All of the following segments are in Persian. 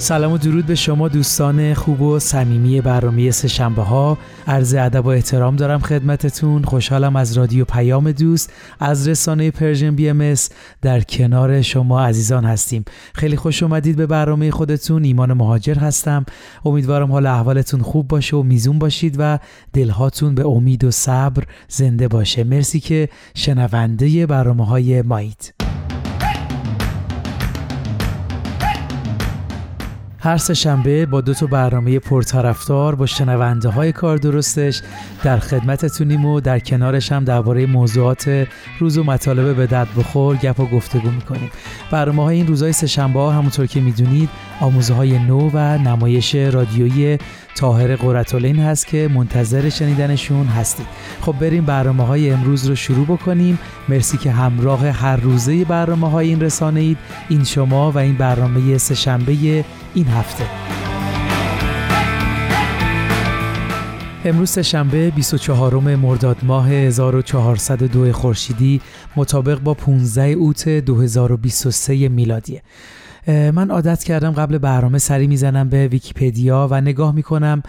سلام و درود به شما دوستان خوب و صمیمی برنامه سهشنبه ها. عرض ادب و احترام دارم خدمتتون. خوشحالم از رادیو پیام دوست از رسانه Persian BM در کنار شما عزیزان هستیم. خیلی خوش اومدید به برنامه خودتون. ایمان مهاجر هستم. امیدوارم حال احوالتون خوب باشه و میزون باشید و دلهاتون به امید و صبر زنده باشه. مرسی که شنونده برنامه های مایید هر سه شنبه با دو تا برنامه پرطرفدار با شنونده های کار درستش در خدمتتونیم و در کنارش هم درباره موضوعات روز و مطالب به درد بخور گپ و گفتگو می‌کنیم. برنامه های این روزهای سه شنبه ها همونطور که می‌دونید آموزه های نو و نمایش رادیویی تاهر قرتالین هست که منتظر شنیدنشون هستید. خب بریم برنامه های امروز رو شروع بکنیم. مرسی که همراه هر روزه برنامه های این رسانه اید این شما و این برنامه سه شنبه این هفته. امروز شنبه 24 مرداد ماه 1402 خورشیدی مطابق با 15 اوت 2023 میلادیه. من عادت کردم قبل برنامه سری می‌زنم به ویکیپدیا و نگاه می‌کنم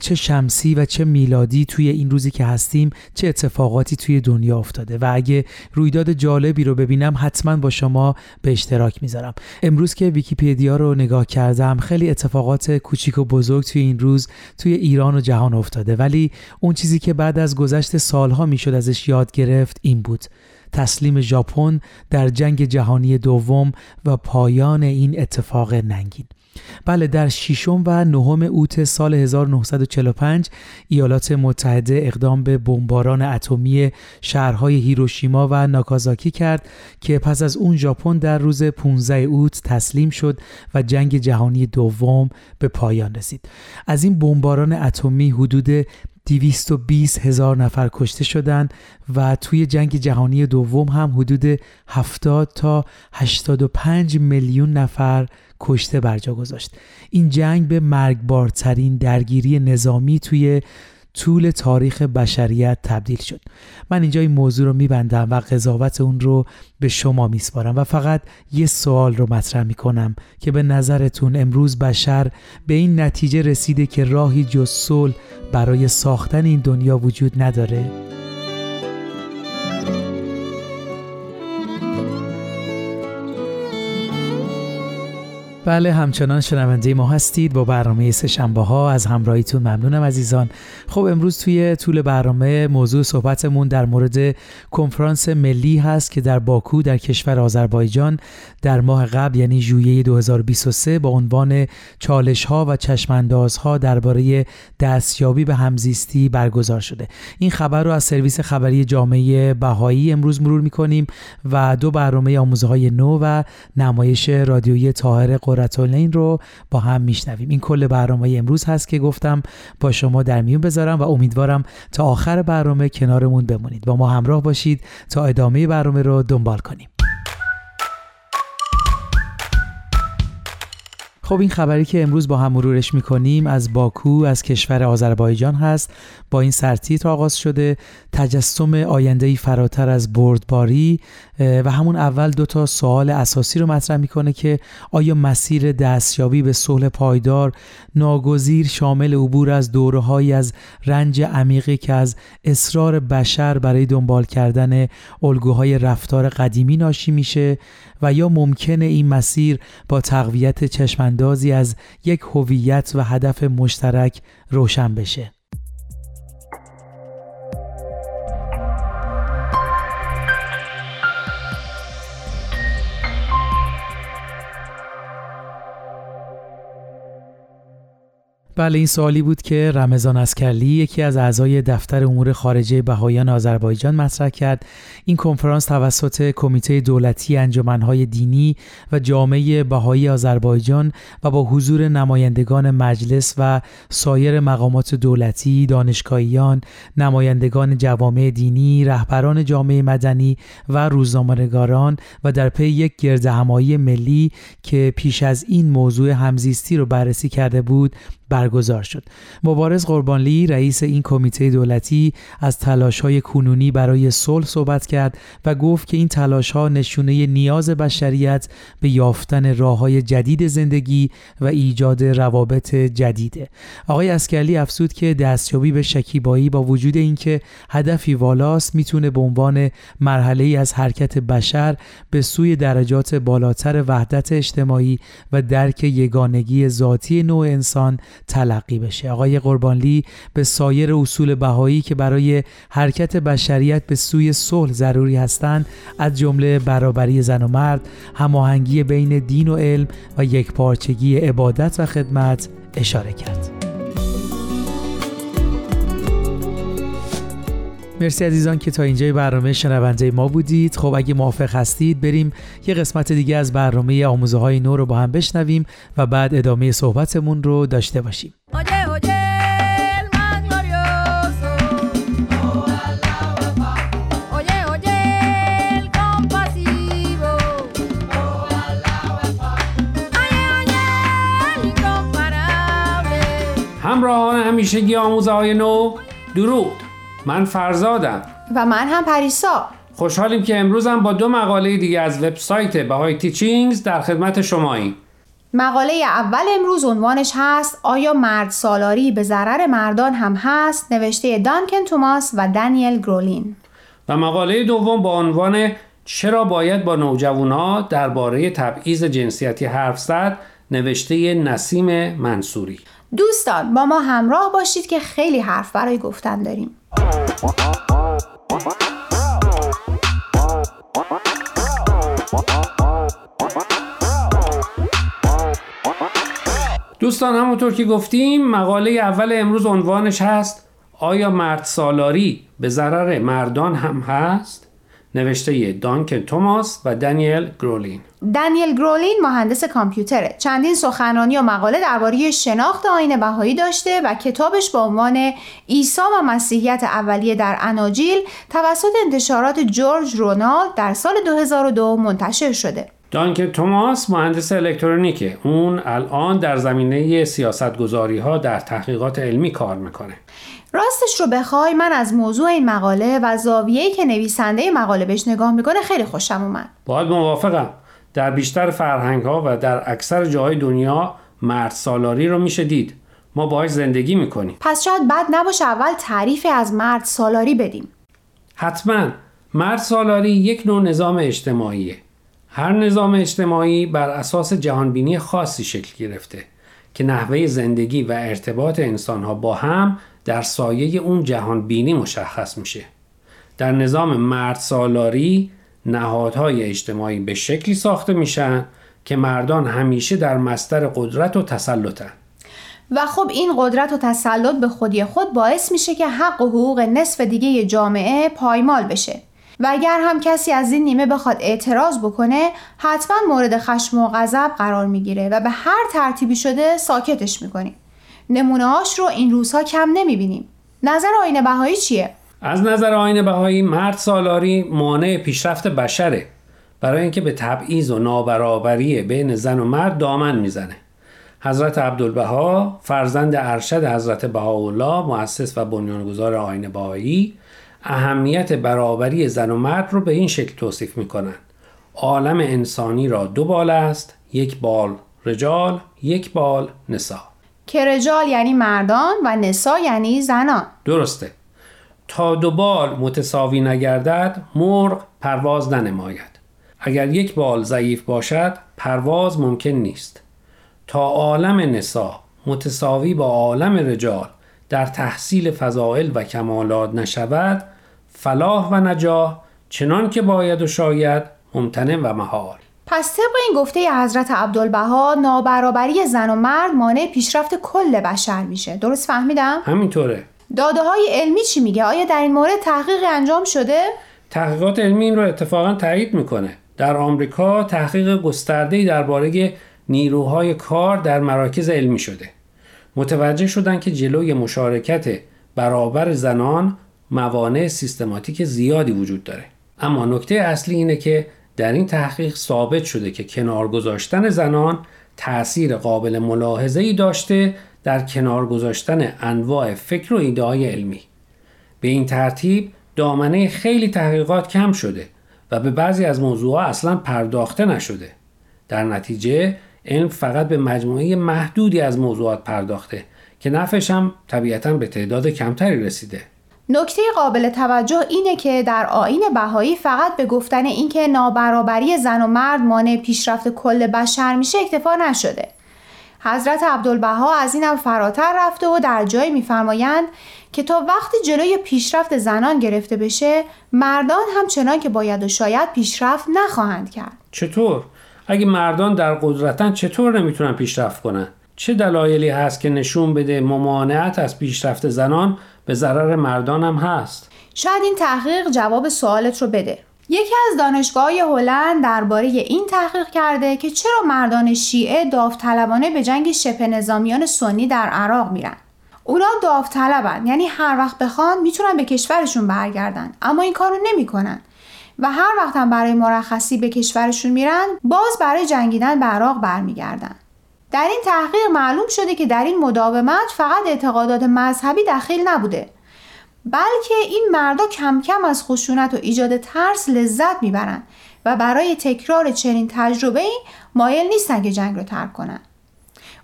چه شمسی و چه میلادی توی این روزی که هستیم چه اتفاقاتی توی دنیا افتاده. و اگه رویداد جالبی رو ببینم حتما با شما به اشتراک می‌ذارم. امروز که ویکیپدیا رو نگاه کردم خیلی اتفاقات کوچیک و بزرگ توی این روز توی ایران و جهان افتاده. ولی اون چیزی که بعد از گذشت سالها می‌شد ازش یاد گرفت این بود. تسلیم ژاپن در جنگ جهانی دوم و پایان این اتفاق ننگین. بله در ششم و نهم اوت سال 1945 ایالات متحده اقدام به بمباران اتمی شهرهای هیروشیما و ناکازاکی کرد که پس از اون ژاپن در روز 15 اوت تسلیم شد و جنگ جهانی دوم به پایان رسید. از این بمباران اتمی حدود 220 هزار نفر کشته شدند و توی جنگ جهانی دوم هم حدود 70 تا 85 میلیون نفر کشته برجا گذاشت. این جنگ به مرگبارترین درگیری نظامی توی طول تاریخ بشریت تبدیل شد. من اینجا این موضوع رو میبندم و قضاوت اون رو به شما میسپارم و فقط یه سوال رو مطرح می‌کنم که به نظرتون امروز بشر به این نتیجه رسیده که راهی جز صلح برای ساختن این دنیا وجود نداره؟ بله همچنان شنونده ما هستید. با برنامه سه شنبه ها از همراهیتون ممنونم عزیزان. خب امروز توی طول برنامه موضوع صحبتمون در مورد کنفرانس ملی هست که در باکو در کشور آذربایجان در ماه قبل یعنی ژوئیه 2023 با عنوان چالش ها و چشمانداز ها درباره دستیابی به همزیستی برگزار شده. این خبر رو از سرویس خبری جامعه بهایی امروز مرور می‌کنیم و دو برنامه آموزه های نو و نمایش رادیویی طاهر قرتالین رو با هم میشنویم. این کل برنامه امروز هست که گفتم با شما در میون بذارم و امیدوارم تا آخر برنامه کنارمون بمونید. با ما همراه باشید تا ادامه برنامه رو دنبال کنیم. خب این خبری که امروز با هم مرورش می‌کنیم از باکو از کشور آذربایجان هست. با این سرتیتر آغاز شده. تجسم آینده فراتر از بردباری. و همون اول دو تا سوال اساسی رو مطرح می‌کنه که آیا مسیر دستیابی به صلح پایدار ناگزیر شامل عبور از دورههایی از رنج عمیقی که از اصرار بشر برای دنبال کردن الگوهای رفتار قدیمی ناشی میشه؟ و یا ممکنه این مسیر با تقویت چشماندازی از یک هویت و هدف مشترک روشن بشه. بله این سوالی بود که رمضان اسکرلی یکی از اعضای دفتر امور خارجه بهایان آذربایجان مطرح کرد. این کنفرانس توسط کمیته دولتی انجمنهای دینی و جامعه بهایی آذربایجان و با حضور نمایندگان مجلس و سایر مقامات دولتی، دانشگاهیان، نمایندگان جوامع دینی، رهبران جامعه مدنی و روزنامه‌نگاران و در پی یک گردهمایی ملی که پیش از این موضوع همزیستی رو بررسی کرده بود برگزار شد. مبارز قربانلی رئیس این کمیته دولتی از تلاش های کنونی برای صلح صحبت کرد و گفت که این تلاش ها نشونه نیاز بشریت به یافتن راه های جدید زندگی و ایجاد روابط جدیده. آقای اسکرلی افزود که دستیابی به شکیبایی با وجود اینکه هدفی والاست می‌تونه به عنوان مرحله ای از حرکت بشر به سوی درجات بالاتر وحدت اجتماعی و درک یگانگی ذاتی نوع انسان تلقی بشه. آقای قربانلی به سایر اصول بهایی که برای حرکت بشریت به سوی صلح ضروری هستند از جمله برابری زن و مرد هماهنگی بین دین و علم و یکپارچگی عبادت و خدمت اشاره کرد. مرسی عزیزان که تا اینجای برنامه شنونده ما بودید. خب اگه موافق هستید بریم یه قسمت دیگه از برنامه آموزه های نو رو با هم بشنویم و بعد ادامه صحبتمون رو داشته باشیم. همراهان همیشگی آموزه های نو درود. من فرزادم. و من هم پریسا. خوشحالیم که امروز هم با دو مقاله دیگه از وبسایت بهای تیچینگز در خدمت شماییم. مقاله اول امروز عنوانش هست آیا مرد سالاری به ضرر مردان هم هست؟ نوشته دانکن توماس و دانیل گرولین. و مقاله دوم با عنوان چرا باید با نوجوانا درباره تبعیض جنسیتی حرف زد؟ نوشته نسیم منصوری. دوستان با ما همراه باشید که خیلی حرف برای گفتن داریم دوستان همونطور که گفتیم مقاله اول امروز عنوانش هست آیا مرد سالاری به ضرر مردان هم هست؟ نوشته دانکن توماس و دانیل گرولین. دانیل گرولین مهندس کامپیوتره. چندین سخنرانی و مقاله درباره شناخت آین بهایی داشته و کتابش با عنوان عیسی و مسیحیت اولیه در اناجیل توسط انتشارات جورج رونالد در سال 2002 منتشر شده. دانکن توماس مهندس الکترونیکه. اون الان در زمینه سیاست گذاری ها در تحقیقات علمی کار می‌کنه. راستش رو بخوای من از موضوع این مقاله و زاویه‌ای که نویسنده مقاله بهش نگاه می‌کنه خیلی خوشم اومد. باید موافقم. در بیشتر فرهنگ ها و در اکثر جاهای دنیا مرد سالاری رو میشه دید. ما باهاش زندگی می‌کنیم. پس شاید بد نباشه اول تعریفی از مرد سالاری بدیم. حتما. مرد سالاری یک نوع نظام اجتماعیه. هر نظام اجتماعی بر اساس جهانبینی خاصی شکل گرفته. که نحوه زندگی و ارتباط انسانها با هم در سایه اون جهان بینی مشخص میشه. در نظام مرد سالاری نهادهای اجتماعی به شکلی ساخته میشن که مردان همیشه در مستر قدرت و تسلطن. و خب این قدرت و تسلط به خودی خود باعث میشه که حق و حقوق نصف دیگه جامعه پایمال بشه. و اگر هم کسی از این نیمه بخواد اعتراض بکنه حتما مورد خشم و غضب قرار می‌گیره و به هر ترتیبی شده ساکتش می‌کنیم. نمونههاش رو این روزها کم نمی‌بینیم. نظر آین بهایی چیه؟ از نظر آین بهایی مرد سالاری مانع پیشرفت بشره. برای اینکه به تبعیض و نابرابری بین زن و مرد دامن می‌زنه. حضرت عبدالبها فرزند ارشد حضرت بهاءالله مؤسس و بنیانگذار آین بهایی اهمیت برابری زن و مرد رو به این شکل توصیف می‌کنند عالم انسانی را دو بال است یک بال رجال یک بال نسا. که رجال یعنی مردان و نسا یعنی زنان. درسته. تا دو بال متساوی نگردد مرغ پرواز ننماید. اگر یک بال ضعیف باشد پرواز ممکن نیست. تا عالم نسا متساوی با عالم رجال در تحصیل فضائل و کمالات نشود فلاح و نجاح چنان که باید و شاید ممتنع و محال. پس طبق این گفته حضرت عبدالبها نابرابری زن و مرد مانع پیشرفت کل بشر میشه. درست فهمیدم؟ همینطوره. داده های علمی چی میگه؟ آیا در این مورد تحقیقی انجام شده؟ تحقیقات علمی این رو اتفاقا تایید می‌کنه. در آمریکا تحقیق گسترده‌ای درباره نیروهای کار در مراکز علمی شده. متوجه شدن که جلوی مشارکت برابر زنان موانع سیستماتیک زیادی وجود داره. اما نکته اصلی اینه که در این تحقیق ثابت شده که کنار گذاشتن زنان تأثیر قابل ملاحظه ای داشته در کنار گذاشتن انواع فکر و ایده های علمی. به این ترتیب دامنه خیلی تحقیقات کم شده و به بعضی از موضوعات اصلا پرداخته نشده. در نتیجه علم فقط به مجموعه محدودی از موضوعات پرداخته که نفش هم طبیعتا به تعداد کمتری رسیده. نکته قابل توجه اینه که در آین بهایی فقط به گفتن اینکه نابرابری زن و مرد مانع پیشرفت کل بشر میشه اکتفا نشده. حضرت عبدالبها از این هم فراتر رفته و در جایی میفرمایند که تا وقتی جلوی پیشرفت زنان گرفته بشه مردان هم چنان که باید و شاید پیشرفت نخواهند کرد. چطور؟ اگه مردان در قدرتن چطور نمی‌تونن پیشرفت کنن؟ چه دلایلی هست که نشون بده ممانعت از پیشرفت زنان به ضرر مردان هم هست؟ شاید این تحقیق جواب سوالت رو بده. یکی از دانشگاه هلند درباره این تحقیق کرده که چرا مردان شیعه داوطلبانه به جنگ شبه نظامیان سنی در عراق میرن. اونا داوطلبن یعنی هر وقت بخوان می‌تونن به کشورشون برگردن اما این کارو نمی‌کنن. و هر وقت هم برای مرخصی به کشورشون میرن باز برای جنگیدن به عراق برمیگردن. در این تحقیق معلوم شده که در این مداومت فقط اعتقادات مذهبی دخیل نبوده بلکه این مردا کم کم از خشونت و ایجاد ترس لذت می‌برند و برای تکرار چنین تجربه مایل نیستن که جنگ رو ترک کنن.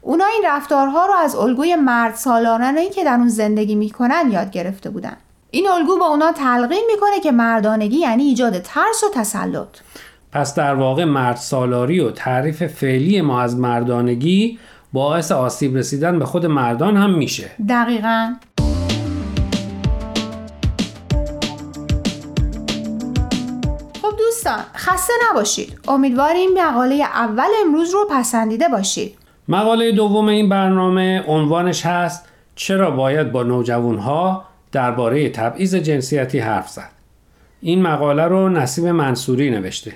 اونا این رفتارها رو از الگوی مرد سالارانه که در اون زندگی می‌کنن یاد گرفته بودن. این الگو با اونا تلقین می‌کنه که مردانگی یعنی ایجاد ترس و تسلط. پس در واقع مرد سالاری و تعریف فعلی ما از مردانگی باعث آسیب رسیدن به خود مردان هم میشه. دقیقا. خب دوستان خسته نباشید. امیدواریم مقاله اول امروز رو پسندیده باشید. مقاله دوم این برنامه عنوانش هست چرا باید با نوجوانها درباره تبعیض جنسیتی حرف زد. این مقاله رو نسیم منصوری نوشته.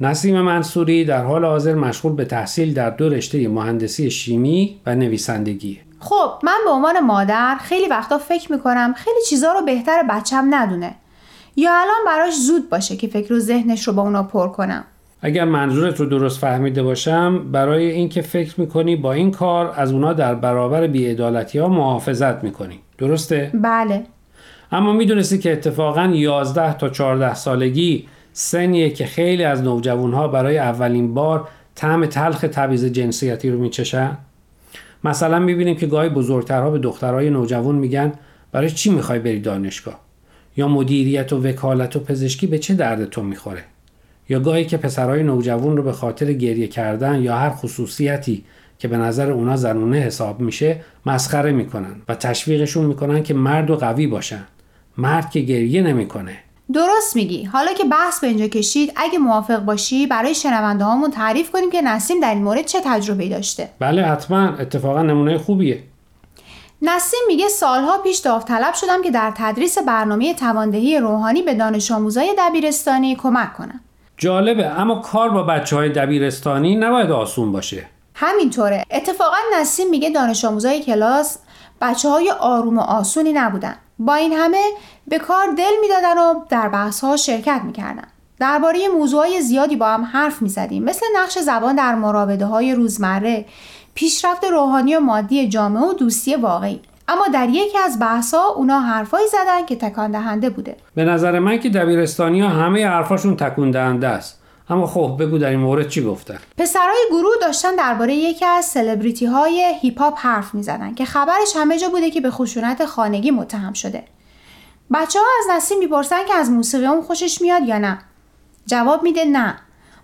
نسیم منصوری در حال حاضر مشغول به تحصیل در دو رشته مهندسی شیمی و نویسندگی. خب من به عنوان مادر خیلی وقتا فکر می‌کنم خیلی چیزا رو بهتر بچم ندونه. یا الان براش زود باشه که فکر و ذهنش رو با اونا پر کنم. اگر منظورت رو درست فهمیده باشم برای اینکه فکر می‌کنی با این کار از اونا در برابر بیعدالتی ها محافظت می‌کنی. درسته؟ بله. اما می‌دونستی که اتفاقا 11 تا 14 سالگی سنیه که خیلی از نوجوانها برای اولین بار طعم تلخ تبعیض جنسیتی رو میچشن. مثلا می‌بینیم که گاهی بزرگترها به دخترای نوجوان میگن برای چی می‌خوای بری دانشگاه؟ یا مدیریت و وکالت و پزشکی به چه درد تو می‌خوره؟ یا گاهی که پسرای نوجوان رو به خاطر گریه کردن یا هر خصوصیتی که به نظر اونا زنونه حساب میشه مسخره می‌کنن و تشویقشون می‌کنن که مرد و قوی باشن. مرد که گریه نمی‌کنه. درست میگی. حالا که بحث به اینجا کشید اگه موافق باشی برای شنونده هامون تعریف کنیم که نسیم در این مورد چه تجربه داشته. بله حتما. اتفاقا نمونه خوبیه. نسیم میگه سالها پیش داوطلب شدم که در تدریس برنامه تواندهی روحانی به دانش آموزای دبیرستانی کمک کنم. جالبه اما کار با بچه های دبیرستانی نباید آسون باشه. همینطوره. اتفاقا نسیم میگه دانش آموزای کلاس بچه های آروم و آسونی نبودن. با این همه به کار دل می‌دادن و در بحث ها شرکت می‌کردن. درباره موضوعهای زیادی با هم حرف می‌زدیم. مثل نقش زبان در مراوده های روزمره پیشرفت روحانی و مادی جامعه و دوستی واقعی. اما در یکی از بحثا اونا حرفایی زدن که تکان دهنده بوده. به نظر من که دبیرستانی ها همه حرفاشون تکون دهنده است. اما خب بگو در این مورد چی گفتن؟ پسرای گروه داشتن درباره یکی از سلبریتی های هیپ هاپ حرف می‌زدن که خبرش همه جا بوده که به خشونت خانگی متهم شده. بچه ها از نسیم می‌پرسن که از موسیقی اون خوشش میاد یا نه. جواب میده نه.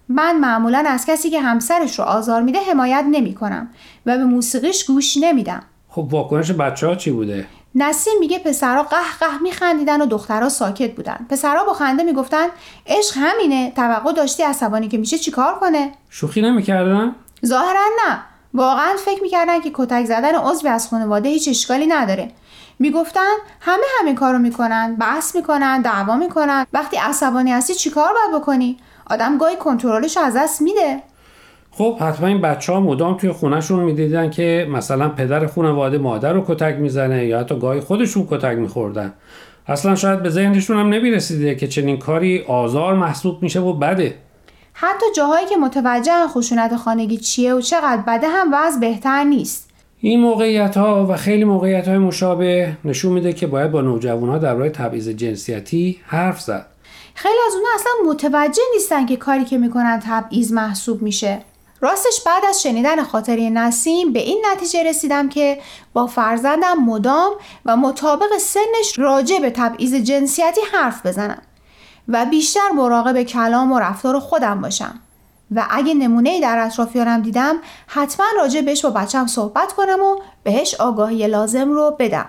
من معمولا از کسی که همسرش رو آزار میده حمایت نمی کنم و به موسیقیش گوش نمیدم. خب واکنش بچه ها چی بوده؟ نسیم میگه پسرها قه قه میخندیدن و دخترها ساکت بودن. پسرها با خنده می‌گفتن عشق همینه توقع داشتی عصبانی که میشه چیکار کنه؟ شوخی نمی‌کردن؟ ظاهرا نه. واقعا فکر می‌کردن که کتک زدن عضوی از خانواده هیچ اشکالی نداره. می‌گفتن همه همین کارو می‌کنن بحث می‌کنن دعوا می‌کنن. وقتی عصبانی هستی چیکار باید بکنی؟ آدم گاهی کنترلش از دست میده. خب حتما این بچه ها مدام توی خونهشون می‌دیدن که مثلا پدر خانواده مادر رو کتک می‌زنه یا حتی گاهی خودشون کتک میخوردن. اصلا شاید به ذهنشون هم نمی‌رسیده که چنین کاری آزار محسوب میشه و بده. حتی جاهایی که متوجه خشونت خانگی چیه و چقدر بده هم وضع بهتر نیست. این موقعیت ها و خیلی موقعیت های مشابه نشون میده که باید با نوجوان ها درباره تبعیض جنسیتی حرف زد. خیلی از اونها اصلا متوجه نیستن که کاری که می‌کنن تبعیض محسوب میشه. راستش بعد از شنیدن خاطره نسیم به این نتیجه رسیدم که با فرزندم مدام و مطابق سنش راجع به تبعیض جنسیتی حرف بزنم و بیشتر مراقب کلام و رفتار خودم باشم. و اگه نمونه در اطرافیانم دیدم حتما راجع بهش با بچم صحبت کنم و بهش آگاهی لازم رو بدم.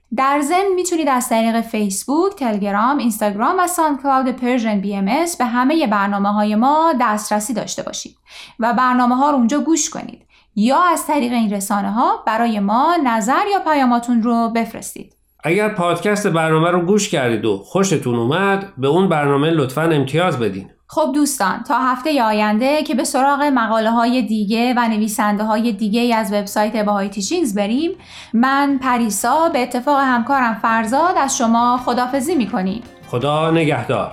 در ضمن می‌تونید از طریق فیسبوک، تلگرام، اینستاگرام و SoundCloud Persian BM به همه برنامه های ما دسترسی داشته باشید و برنامه ها رو اونجا گوش کنید یا از طریق این رسانه ها برای ما نظر یا پیاماتون رو بفرستید. اگر پادکست برنامه رو گوش کردید و خوشتون اومد به اون برنامه لطفا امتیاز بدین. خب دوستان تا هفته آینده که به سراغ مقاله های دیگه و نویسنده های دیگه از وبسایت Bahai Teachings بریم من پریسا به اتفاق همکارم فرزاد از شما خدافزی می‌کنیم. خدا نگهدار.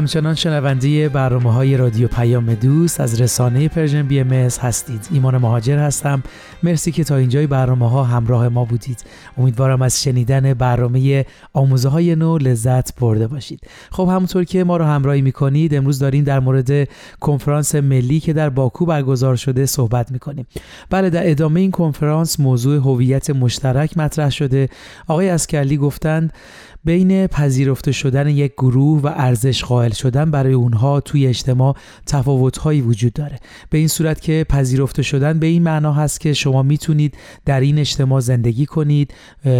همچنان شنونده برنامه های رادیو پیام دوست از رسانه Persian BM هستید. ایمان مهاجر هستم. مرسی که تا اینجای برنامه ها همراه ما بودید. امیدوارم از شنیدن برنامه آموزه های نو لذت برده باشید. خب همونطور که ما رو همراهی می‌کنید امروز داریم در مورد کنفرانس ملی که در باکو برگزار شده صحبت می‌کنیم. بله در ادامه این کنفرانس موضوع هویت مشترک مطرح شده. آقای اسکرلی گفتند بین پذیرفته شدن یک گروه و ارزش قائل شدن برای اونها توی اجتماع تفاوتهایی وجود داره. به این صورت که پذیرفته شدن به این معنا هست که شما می‌تونید در این اجتماع زندگی کنید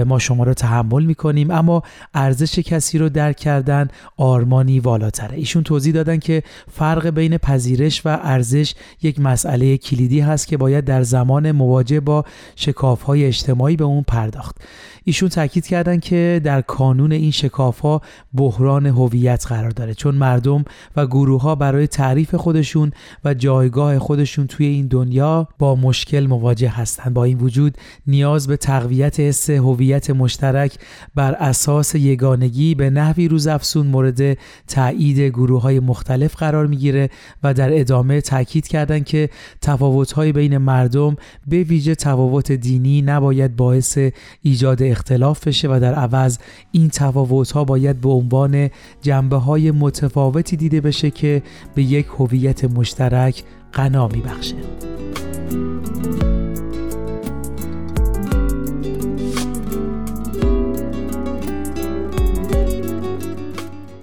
ما شما رو تحمل می‌کنیم اما ارزش کسی رو درک کردن آرمانی والاتره. ایشون توضیح دادن که فرق بین پذیرش و ارزش یک مسئله کلیدی هست که باید در زمان مواجه با شکافهای اجتماعی به اون پرداخت. ایشون تاکید کردن که در کانون این شکاف ها بحران هویت قرار داره. چون مردم و گروه ها برای تعریف خودشون و جایگاه خودشون توی این دنیا با مشکل مواجه هستند. با این وجود نیاز به تقویت حس هویت مشترک بر اساس یگانگی به نحوی روزافزون مورد تایید گروه های مختلف قرار می‌گیره و در ادامه تاکید کردند که تفاوت های بین مردم به ویژه تفاوت دینی نباید باعث ایجاد اختلاف بشه و در عوض این تفاوت ها باید به عنوان جنبه های متفاوتی دیده بشه که به یک هویت مشترک غنا میبخشه.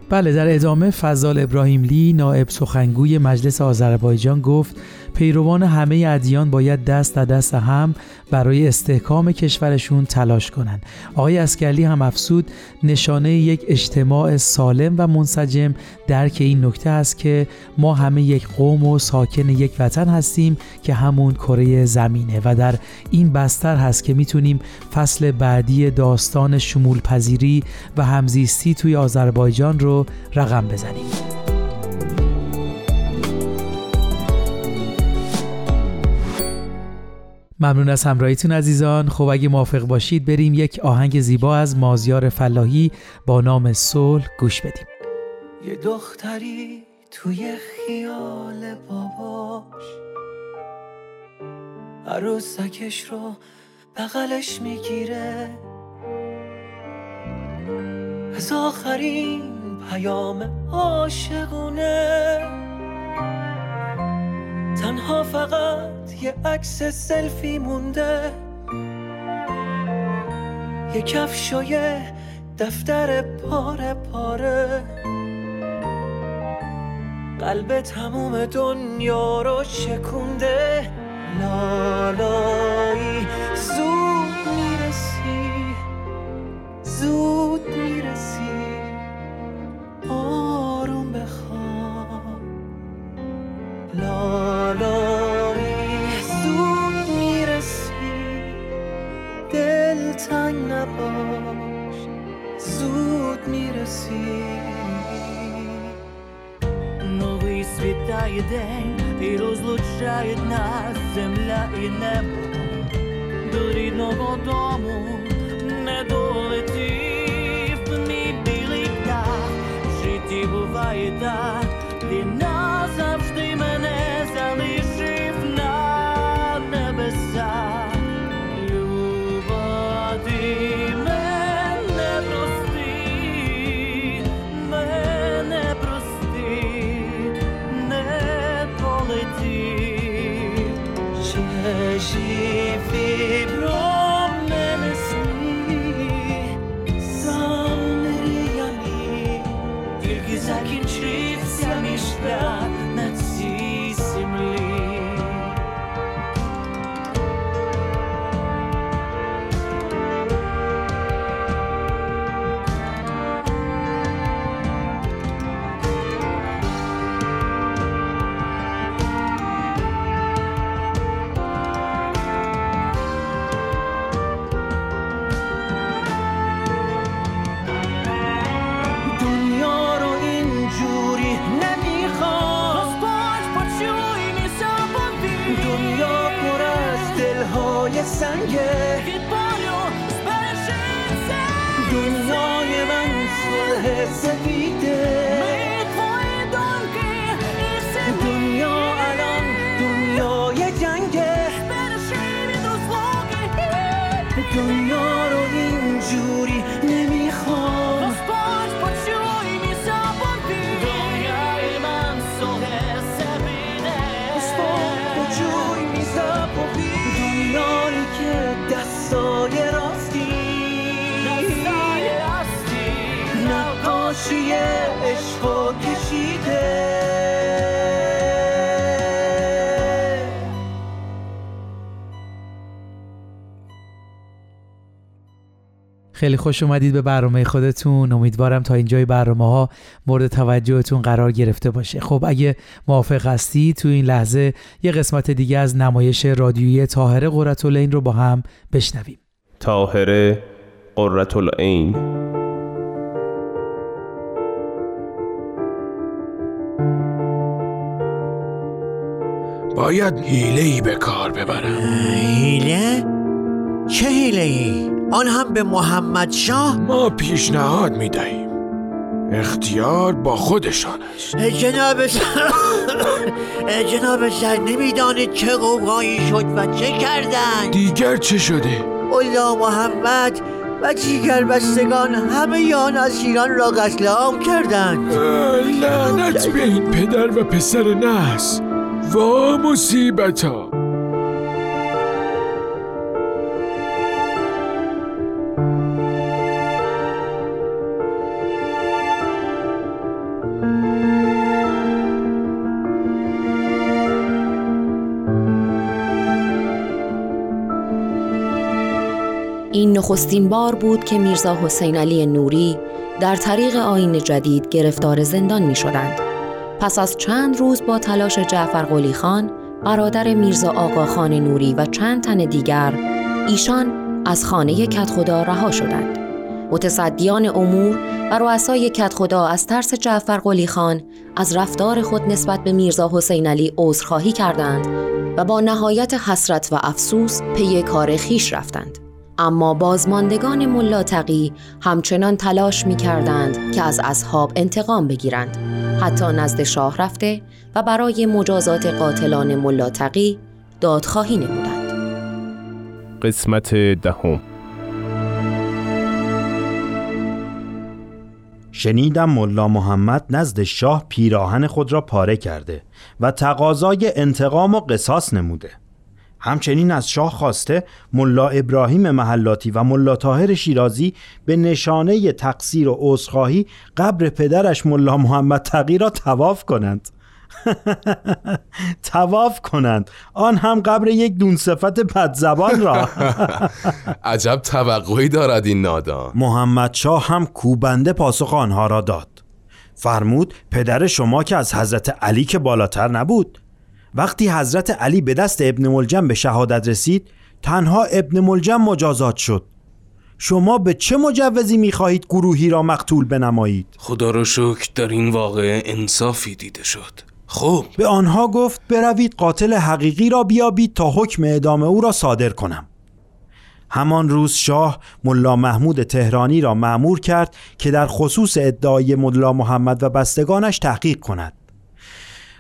بله در ادامه فضال ابراهیملی نائب سخنگوی مجلس آذربایجان گفت پیروان همه ادیان باید دست در دست هم برای استحکام کشورشون تلاش کنند. آقای اسکرلی هم افسود نشانه یک اجتماع سالم و منسجم درک این نکته است که ما همه یک قوم و ساکن یک وطن هستیم که همون کره زمینه و در این بستر هست که می‌تونیم فصل بعدی داستان شمول پذیری و همزیستی توی آذربایجان رو رقم بزنیم. ممنون از همراهیتون عزیزان. خب اگه موافق باشید بریم یک آهنگ زیبا از مازیار فلاحی با نام صلح گوش بدیم. یه دختری توی خیال باباش عروسکش رو بغلش می‌گیره. از آخرین پیام عاشقونه. تنها فقط یه عکس سلفی مونده. یه کفش و یه دفتر پاره پاره. قلب تموم دنیا رو شکونده. لالایی زود می‌رسی زود می‌رسی. l'olore sui respiri del tang na bosh Новий світає день і розлучають нас земля і небо до рідного дому не долетів мій житті буває так. دنیا پر از دلهای سنگه. دنیای من صلح سفیده. دنیا جنگه. رو اینجوری خیلی خوش اومدید به برنامه خودتون. امیدوارم تا اینجای برنامه ها مورد توجهتون قرار گرفته باشه. خب اگه موافق هستی تو این لحظه یه قسمت دیگه از نمایش رادیویی تاهره قرتالعین رو با هم بشنویم. طاهره قرة العین باید حیله ای به کار ببرم. حیله؟ چه حیله ای؟ آن هم به محمد شاه؟ ما پیشنهاد می دهیم اختیار با خودشان است جناب سر جناب سر نمی‌دانید چه قوقایی شد و چه کردند دیگر چه شده؟ اولا محمد و دیگر بستگان همه آن اسیران را قتل عام کردند لعنت به این پدر و پسر نس وا مصیبتا این نخستین بار بود که میرزا حسین علی نوری در طریق آین جدید گرفتار زندان می شدند. پس از چند روز با تلاش جعفر قلی خان، برادر میرزا آقا خان نوری و چند تن دیگر، ایشان از خانه کدخدا رها شدند. متصدیان امور و رؤسای کدخدا از ترس جعفر قلی خان از رفتار خود نسبت به میرزا حسین علی عذرخواهی کردند و با نهایت حسرت و افسوس پی کار خیش رفتند. اما بازماندگان ملا تقی همچنان تلاش می کردند که از اصحاب انتقام بگیرند. حتی نزد شاه رفته و برای مجازات قاتلان ملا تقی دادخواهی نمودند. قسمت دهم. شنیدم ملا محمد نزد شاه پیراهن خود را پاره کرده و تقاضای انتقام و قصاص نموده. همچنین از شاه خواسته ملا ابراهیم محلاتی و ملا طاهر شیرازی به نشانه تقصیر و عذرخواهی قبر پدرش ملا محمد تقی را تواف کنند. تواف کنند. آن هم قبر یک دون صفت بدزبان را. عجب توقعی دارد این نادان محمد شاه هم کوبنده پاسخ آنها را داد. فرمود پدر شما که از حضرت علی که بالاتر نبود وقتی حضرت علی به دست ابن ملجم به شهادت رسید تنها ابن ملجم مجازات شد. شما به چه مجوزی می‌خواهید گروهی را مقتول بنمایید؟ خدا رو شکر در این واقعه انصافی دیده شد. خب. به آنها گفت بروید قاتل حقیقی را بیابید تا حکم اعدام او را صادر کنم. همان روز شاه ملا محمود تهرانی را معمور کرد که در خصوص ادعای ملا محمد و بستگانش تحقیق کند.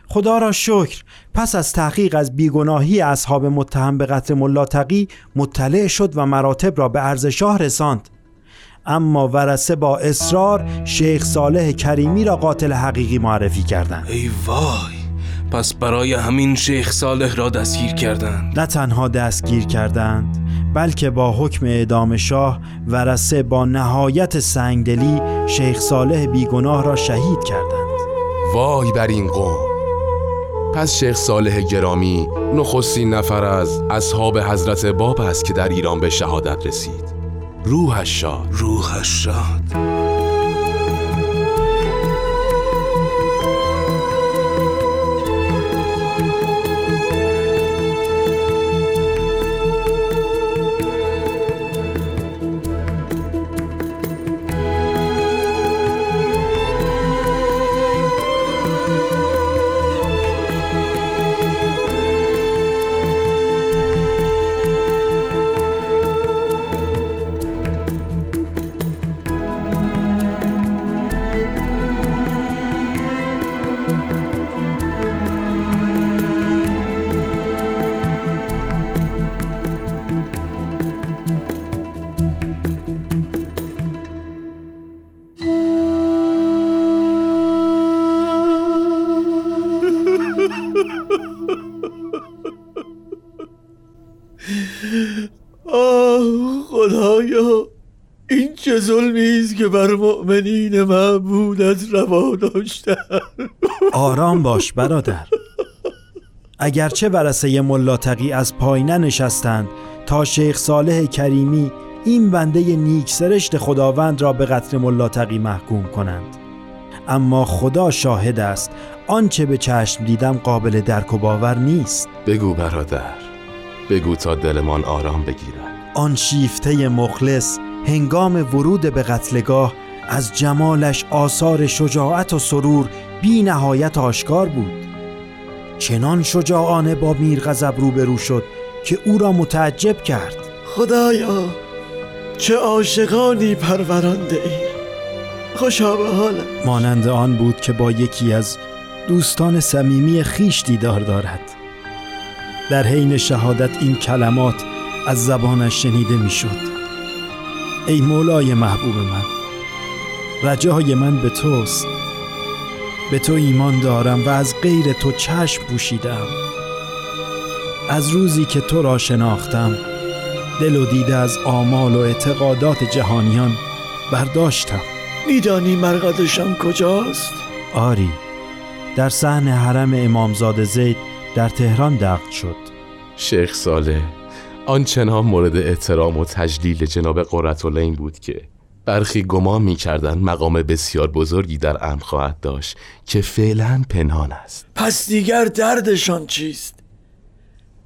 خدا را شکر. پس از تحقیق از بیگناهی اصحاب متهم به قتل ملا تقی مطلع شد و مراتب را به عرض شاه رساند. اما ورسه با اصرار شیخ صالح کریمی را قاتل حقیقی معرفی کردند. ای وای! پس برای همین شیخ صالح را دستگیر کردند. نه تنها دستگیر کردند بلکه با حکم اعدام شاه ورسه با نهایت سنگدلی شیخ صالح بیگناه را شهید کردند. وای بر این قوم! پس شیخ صالح گرامی نخستین نفر از اصحاب حضرت باب است که در ایران به شهادت رسید. روحش شاد روحش شاد که بر مؤمنین معبودت روا داشتن. آرام باش برادر. اگرچه ورسه ملا تقی از پای ننشستند تا شیخ صالح کریمی این بنده نیک سرشت خداوند را به قتل ملا تقی محکوم کنند. اما خدا شاهد است آنچه به چشم دیدم قابل درک و باور نیست. بگو برادر. بگو تا دلمان آرام بگیرد. آن شیفته مخلص هنگام ورود به قتلگاه از جمالش آثار شجاعت و سرور بی نهایت آشکار بود. چنان شجاعانه با میر غضب روبرو شد که او را متعجب کرد. خدایا چه عاشقانی پرورانده ای. خوشا به حالم مانند آن بود که با یکی از دوستان صمیمی خیش دیدار دارد. در حین شهادت این کلمات از زبانش شنیده می‌شد. ای مولای محبوب من رجای من به توست. به تو ایمان دارم و از غیر تو چشم پوشیدم. از روزی که تو را شناختم دل و دیده از آمال و اعتقادات جهانیان برداشتم. میدانی مرقدشان کجاست؟ آری در صحن حرم امامزاده زید در تهران دقت شد. شیخ صالح آنچنان مورد احترام و تجلیل جناب قرتالعین بود که برخی گمان می کردن مقام بسیار بزرگی در امر خواهد داشت که فعلا پنهان است. پس دیگر دردشان چیست؟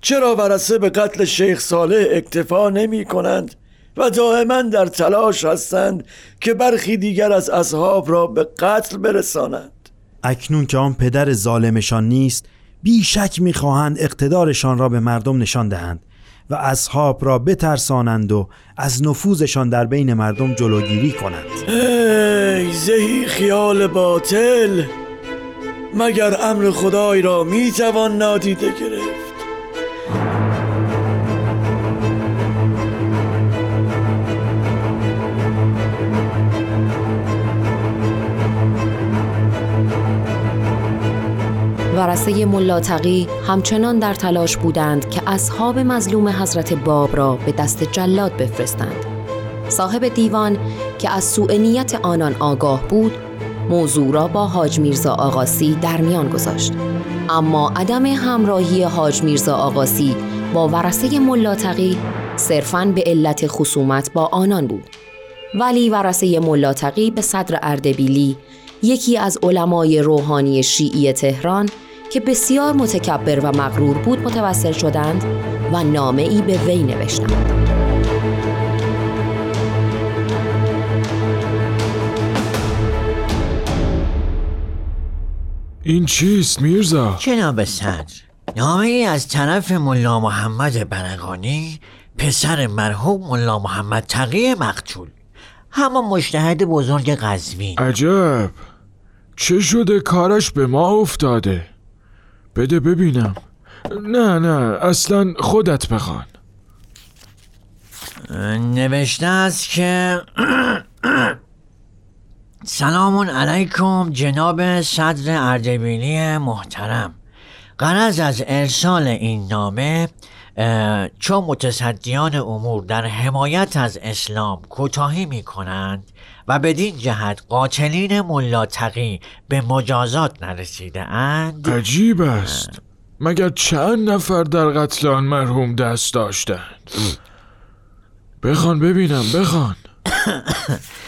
چرا ورسه به قتل شیخ صالح اکتفا نمی کنند و دائما در تلاش هستند که برخی دیگر از اصحاب را به قتل برسانند؟ اکنون که آن پدر ظالمشان نیست بیشک می‌خواهند اقتدارشان را به مردم نشان دهند. و اصحاب را بترسانند و از نفوذشان در بین مردم جلوگیری کنند. ای زهی خیال باطل مگر امر خدای را می‌توان نادیده گرفت؟ ورسه ملاتقی همچنان در تلاش بودند که اصحاب مظلوم حضرت باب را به دست جلاد بفرستند. صاحب دیوان که از سوء نیت آنان آگاه بود، موضوع را با حاج میرزا آقاسی در میان گذاشت. اما عدم همراهی حاج میرزا آقاسی با ورسه ملاتقی صرفاً به علت خصومت با آنان بود. ولی ورسه ملاتقی به صدر اردبیلی یکی از علمای روحانی شیعی تهران که بسیار متکبر و مغرور بود متوسل شدند و نامه ای به وی نوشتند. این چیست میرزا؟ جناب صدر نامه ای از طرف ملا محمد برقانی پسر مرحوم ملا محمد تقی مقتول همان مشتهد بزرگ قزوین عجب چه شده کارش به ما افتاده بده ببینم. نه نه اصلا خودت بخوان. نوشته است که سلام علیکم جناب صدر اردبیلی محترم. قرض از ارسال این نامه چون متصدیان امور در حمایت از اسلام کوتاهی می کنند و بدین جهت قاتلین ملا تقی به مجازات نرسیده اند عجیب است. مگر چند نفر در قتل آن مرحوم دست داشتند؟ بخوان ببینم بخوان.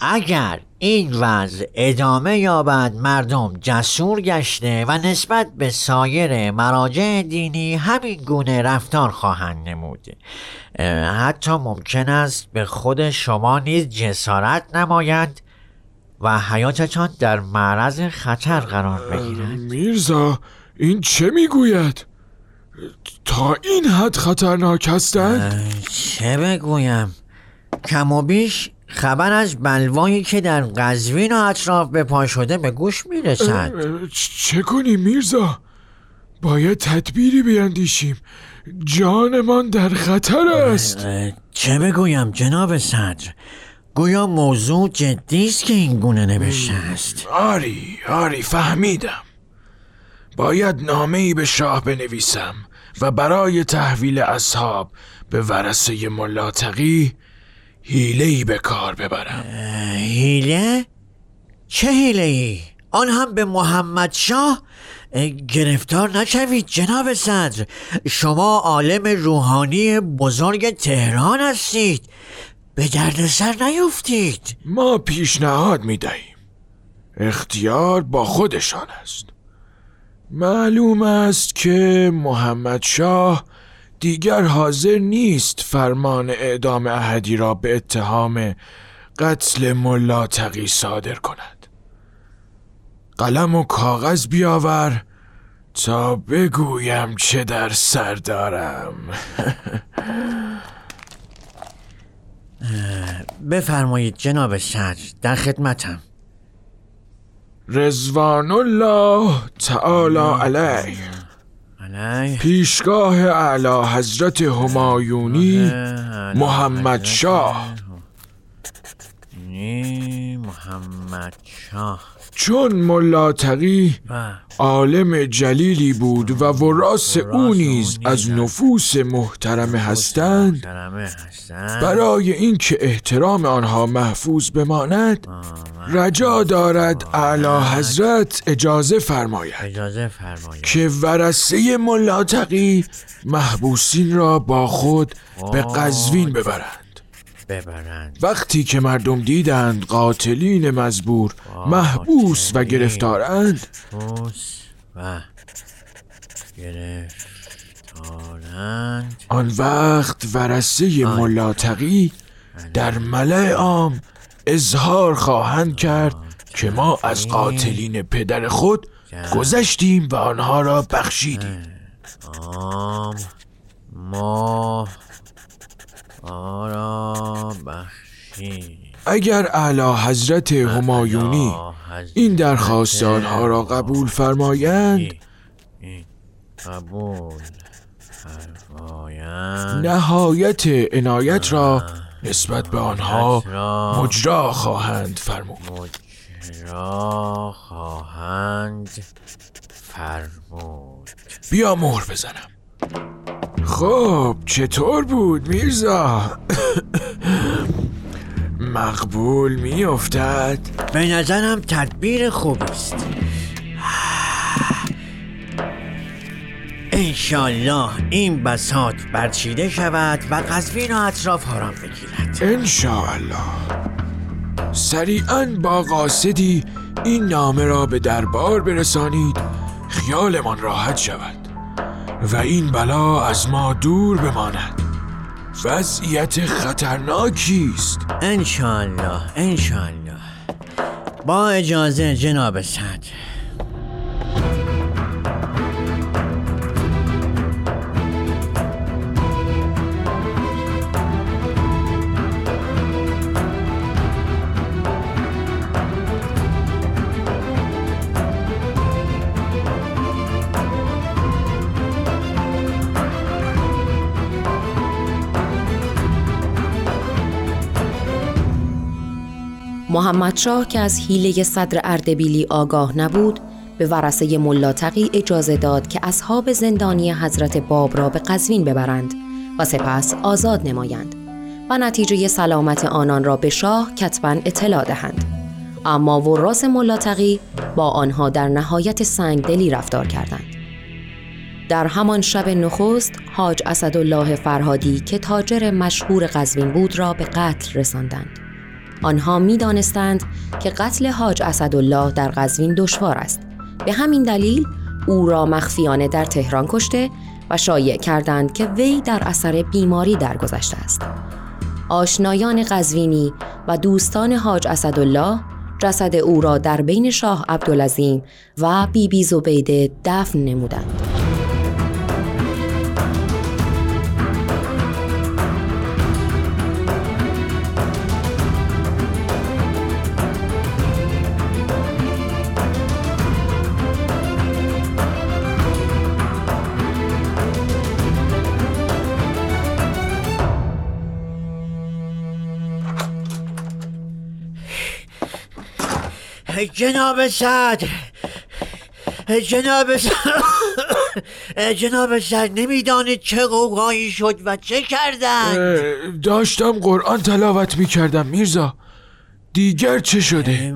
اگر این وضع ادامه یابد مردم جسور گشته و نسبت به سایر مراجع دینی همین گونه رفتار خواهند نمود حتی ممکن است به خود شما نیز جسارت نمایند و حیاتتان در معرض خطر قرار بگیرد میرزا این چه می‌گوید؟ تا این حد خطرناک هستند؟ چه بگویم کم و بیش خبر از بلوایی که در قزوین و اطراف به پا شده به گوش می‌رسد. چه کنیم میرزا؟ باید تدبیری بیندیشیم جانمان در خطر است. چه بگویم جناب صدر؟ گویا موضوع جدی است که این گونه نوشته است. آری آری فهمیدم. باید نامه ای به شاه بنویسم و برای تحویل اصحاب به ورسه ملاتقی حیله ای به کار ببرم هیله؟ چه هیله ای؟ آن هم به محمد شاه؟ گرفتار نشوید جناب صدر شما عالم روحانی بزرگ تهران هستید به دردسر نیفتید ما پیشنهاد می دهیم اختیار با خودشان است معلوم است که محمد شاه دیگر حاضر نیست فرمان اعدام احدی را به اتهام قتل ملا تقی صادر کند. قلم و کاغذ بیاور تا بگویم چه در سر دارم. بفرمایید جناب صدر در خدمتم. رزوان الله تعالی علیه. پیشگاه اعلی حضرت همایونی محمد شاه. محمد شاه. چون ملا تقی عالم جلیلی بود و وراس او نیز از نفوس محترم هستند. برای اینکه احترام آنها محفوظ بماند رجا دارد اعلی حضرت اجازه فرماید که ورسه ملا تقی محبوسین را با خود به قزوین ببرند. ببرند. وقتی که مردم دیدند قاتلین مزبور محبوس و گرفتارند. و گرفتارند. آن وقت ورسه ملا تقی در ملع عام اظهار خواهند کرد که ما از قاتلین. پدر خود گذشتیم و آنها را بخشیدیم. آم ما آرا اگر اعلی حضرت همایونی این درخواست آنها را قبول فرمایند قبول فرمایند. نهایت عنایت را نسبت به آنها مجرا خواهند فرمود. مجرا خواهند فرمود. بیا مهر بزنم. خب چطور بود میرزا؟ مقبول میافتد؟ به نظرم تدبیر خوبی است. انشالله این بساط برچیده شود و قزوین و اطراف آرام بگیرد. انشاءالله سریعا با قاصدی این نامه را به دربار برسانید. خیالمان راحت شود. و این بلا از ما دور بماند. وضعیت خطرناکی است. انشالله انشالله با اجازه جناب صدر محمد شاه که از حیله صدر اردبیلی آگاه نبود به ورسه ملاتقی اجازه داد که اصحاب زندانی حضرت باب را به قزوین ببرند و سپس آزاد نمایند و نتیجه سلامت آنان را به شاه کتبا اطلاع دهند. اما وراس ملاتقی با آنها در نهایت سنگدلی رفتار کردند. در همان شب نخست حاج اسدالله فرهادی که تاجر مشهور قزوین بود را به قتل رساندند. آنها می دانستند که قتل حاج اسدالله در قزوین دشوار است. به همین دلیل او را مخفیانه در تهران کشته و شایع کردند که وی در اثر بیماری درگذشته است. آشنایان قزوینی و دوستان حاج اسدالله جسد او را در بین شاه عبدالعظیم و بیبی بی زبیده دفن نمودند. جناب صدر جناب صدر جناب صدر نمی‌دانید چه قوقایی شد و چه کردند؟ داشتم قرآن تلاوت می کردم میرزا. دیگر چه شده؟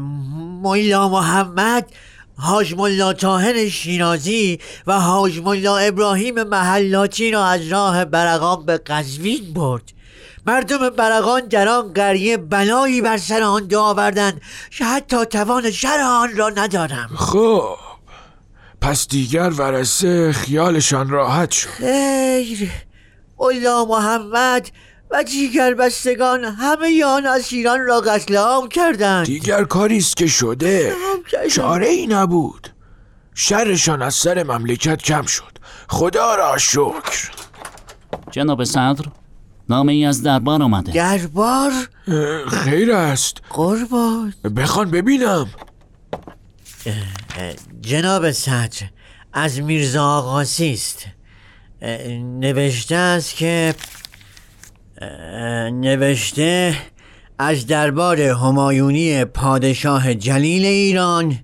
ملا محمد حاج ملا طاهر شیرازی و حاج ملا ابراهیم محلاتی را از راه برقان به قزوین برد. مردم برقان در آن قریه بلایی بر سر آن آوردند که حتی توان شر آن را ندارم خب پس دیگر ورسه خیالشان راحت شد. خیر. ملا محمد و دیگر بستگان همه آن اسیران را قتل عام کردند. دیگر کاری است که شده. چاره ای نبود. شرشان از سر مملکت کم شد. خدا را شکر. جناب صدر نامه ای از دربار آمده دربار؟ خیر است. قربان. بخوان ببینم. جناب صدر از میرزا آقاسی است. نوشته است که نوشته از دربار همایونی پادشاه جلیل ایران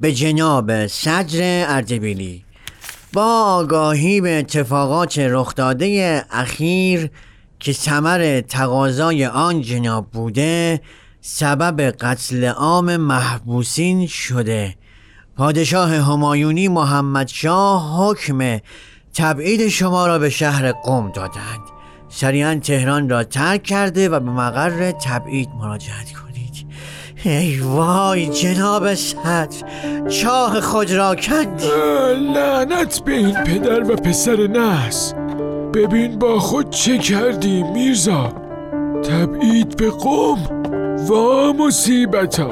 به جناب صدر اردبیلی. با آگاهی به اتفاقات رخ داده اخیر که ثمر تقاضای آن جناب بوده سبب قتل عام محبوسین شده. پادشاه همایونی محمد شاه حکم تبعید شما را به شهر قم دادند. سریعا تهران را ترک کرده و به مقر تبعید مراجعت کنید. ای وای جناب صدر چاه خود را کندی لعنت به این پدر و پسر نحس. ببین با خود چه کردی میرزا؟ تبعید به قوم وا مصیبتا.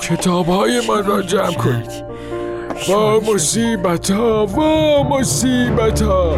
کتاب های من را جمع کن. وا مصیبتا وا مصیبتا.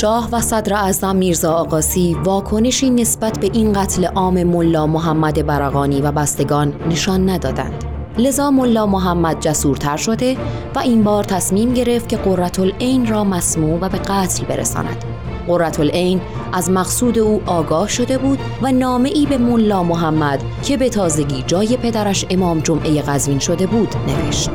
شاه و صدر اعظم میرزا آقاسی واکنشی نسبت به این قتل عام ملا محمد برقانی و بستگان نشان ندادند. لذا ملا محمد جسورتر شده و این بار تصمیم گرفت که قرتالعین را مسموع و به قتل برساند. قرتالعین از مقصود او آگاه شده بود و نامه ای به ملا محمد که به تازگی جای پدرش امام جمعه قزوین شده بود نوشت.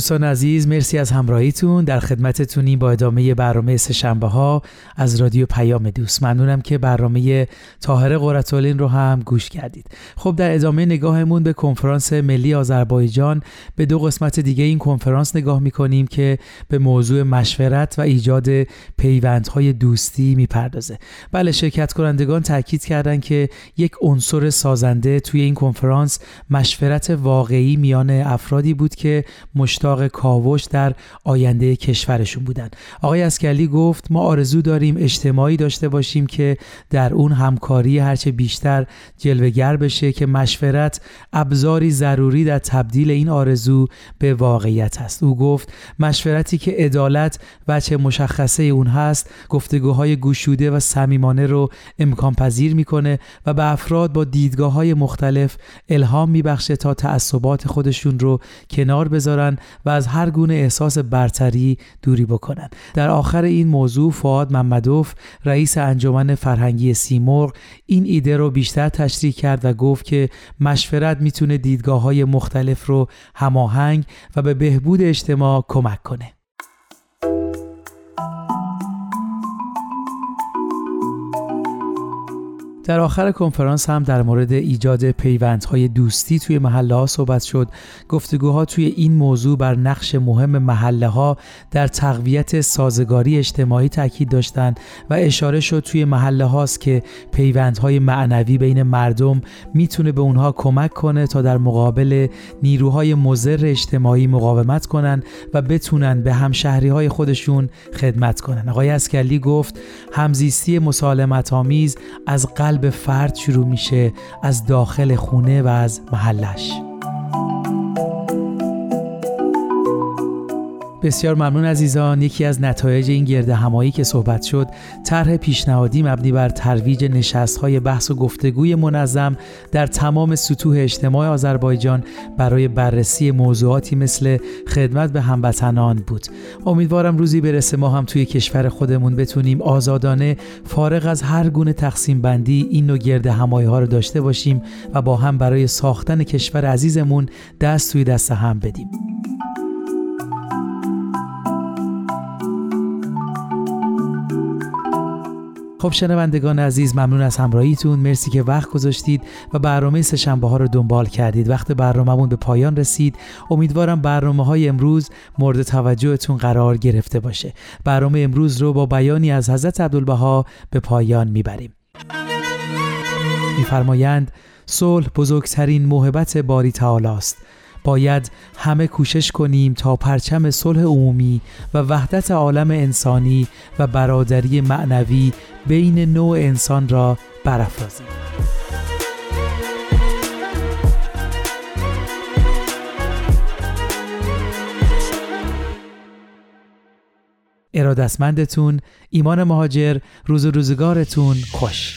دوستان عزیز مرسی از همراهیتون. در خدمتتونیم با ادامه برنامه سهشنبه ها از رادیو پیام دوست. ممنونم که برنامه طاهره قرتالین رو هم گوش کردید. خب در ادامه نگاهمون به کنفرانس ملی آذربایجان به دو قسمت دیگه این کنفرانس نگاه می‌کنیم که به موضوع مشورت و ایجاد پیوندهای دوستی می‌پردازه. بله شرکت کنندگان تاکید کردند که یک عنصر سازنده توی این کنفرانس مشورت واقعی میان افرادی بود که مشتاق کاوش در آینده کشورشون بودن. آقای اسکلی گفت ما آرزو داریم اجتماعی داشته باشیم که در اون همکاری هرچه بیشتر جلوگر بشه که مشورت ابزاری ضروری در تبدیل این آرزو به واقعیت است. او گفت مشورتی که عدالت وچه مشخصه اون هست گفتگوهای گوشوده و صمیمانه رو امکان پذیر می‌کنه و به افراد با دیدگاه های مختلف الهام میبخشه تا تعصبات خودشون رو کنار بذارن و از هر گونه احساس برتری دوری بکنن در آخر این موضوع فعاد محمدوف رئیس انجمن فرهنگی سیمرغ این ایده رو بیشتر تشریح کرد و گفت که مشورت می‌تونه دیدگاه های مختلف رو هماهنگ و به بهبود اجتماع کمک کنه. در آخر کنفرانس هم در مورد ایجاد پیوندهای دوستی توی محله ها صحبت شد. گفتگوها توی این موضوع بر نقش مهم محله ها در تقویت سازگاری اجتماعی تاکید داشتند و اشاره شد توی محله هاست که پیوندهای معنوی بین مردم می‌تونه به اونها کمک کنه تا در مقابل نیروهای مضر اجتماعی مقاومت کنن و بتونن به همشهری های خودشون خدمت کنن. آقای اسکلی گفت همزیستی مسالمت آمیز از قلب فرد شروع میشه از داخل خونه و از محلش. بسیار ممنون عزیزان. یکی از نتایج این گرد همایی که صحبت شد طرح پیشنهادی مبنی بر ترویج نشست های بحث و گفتگوی منظم در تمام سطوح اجتماع آذربایجان برای بررسی موضوعاتی مثل خدمت به هموطنان بود. امیدوارم روزی برسه ما هم توی کشور خودمون بتونیم آزادانه فارغ از هر گونه تقسیم بندی این نوع گرد همایی ها رو داشته باشیم و با هم برای ساختن کشور عزیزمون دست توی دست هم بدیم. خب شنوندگان عزیز ممنون از همراهیتون. مرسی که وقت گذاشتید و برنامه سهشنبه ها رو دنبال کردید. وقت برنامهمون به پایان رسید. امیدوارم برنامه های امروز مورد توجهتون قرار گرفته باشه. برنامه امروز رو با بیانی از حضرت عبدالبها به پایان می‌بریم. میفرمایند صلح بزرگترین موهبت باری تعالی است. باید همه کوشش کنیم تا پرچم صلح عمومی و وحدت عالم انسانی و برادری معنوی بین نوع انسان را برافرازیم. ارادتمندتون ایمان مهاجر روز روزگارتون خوش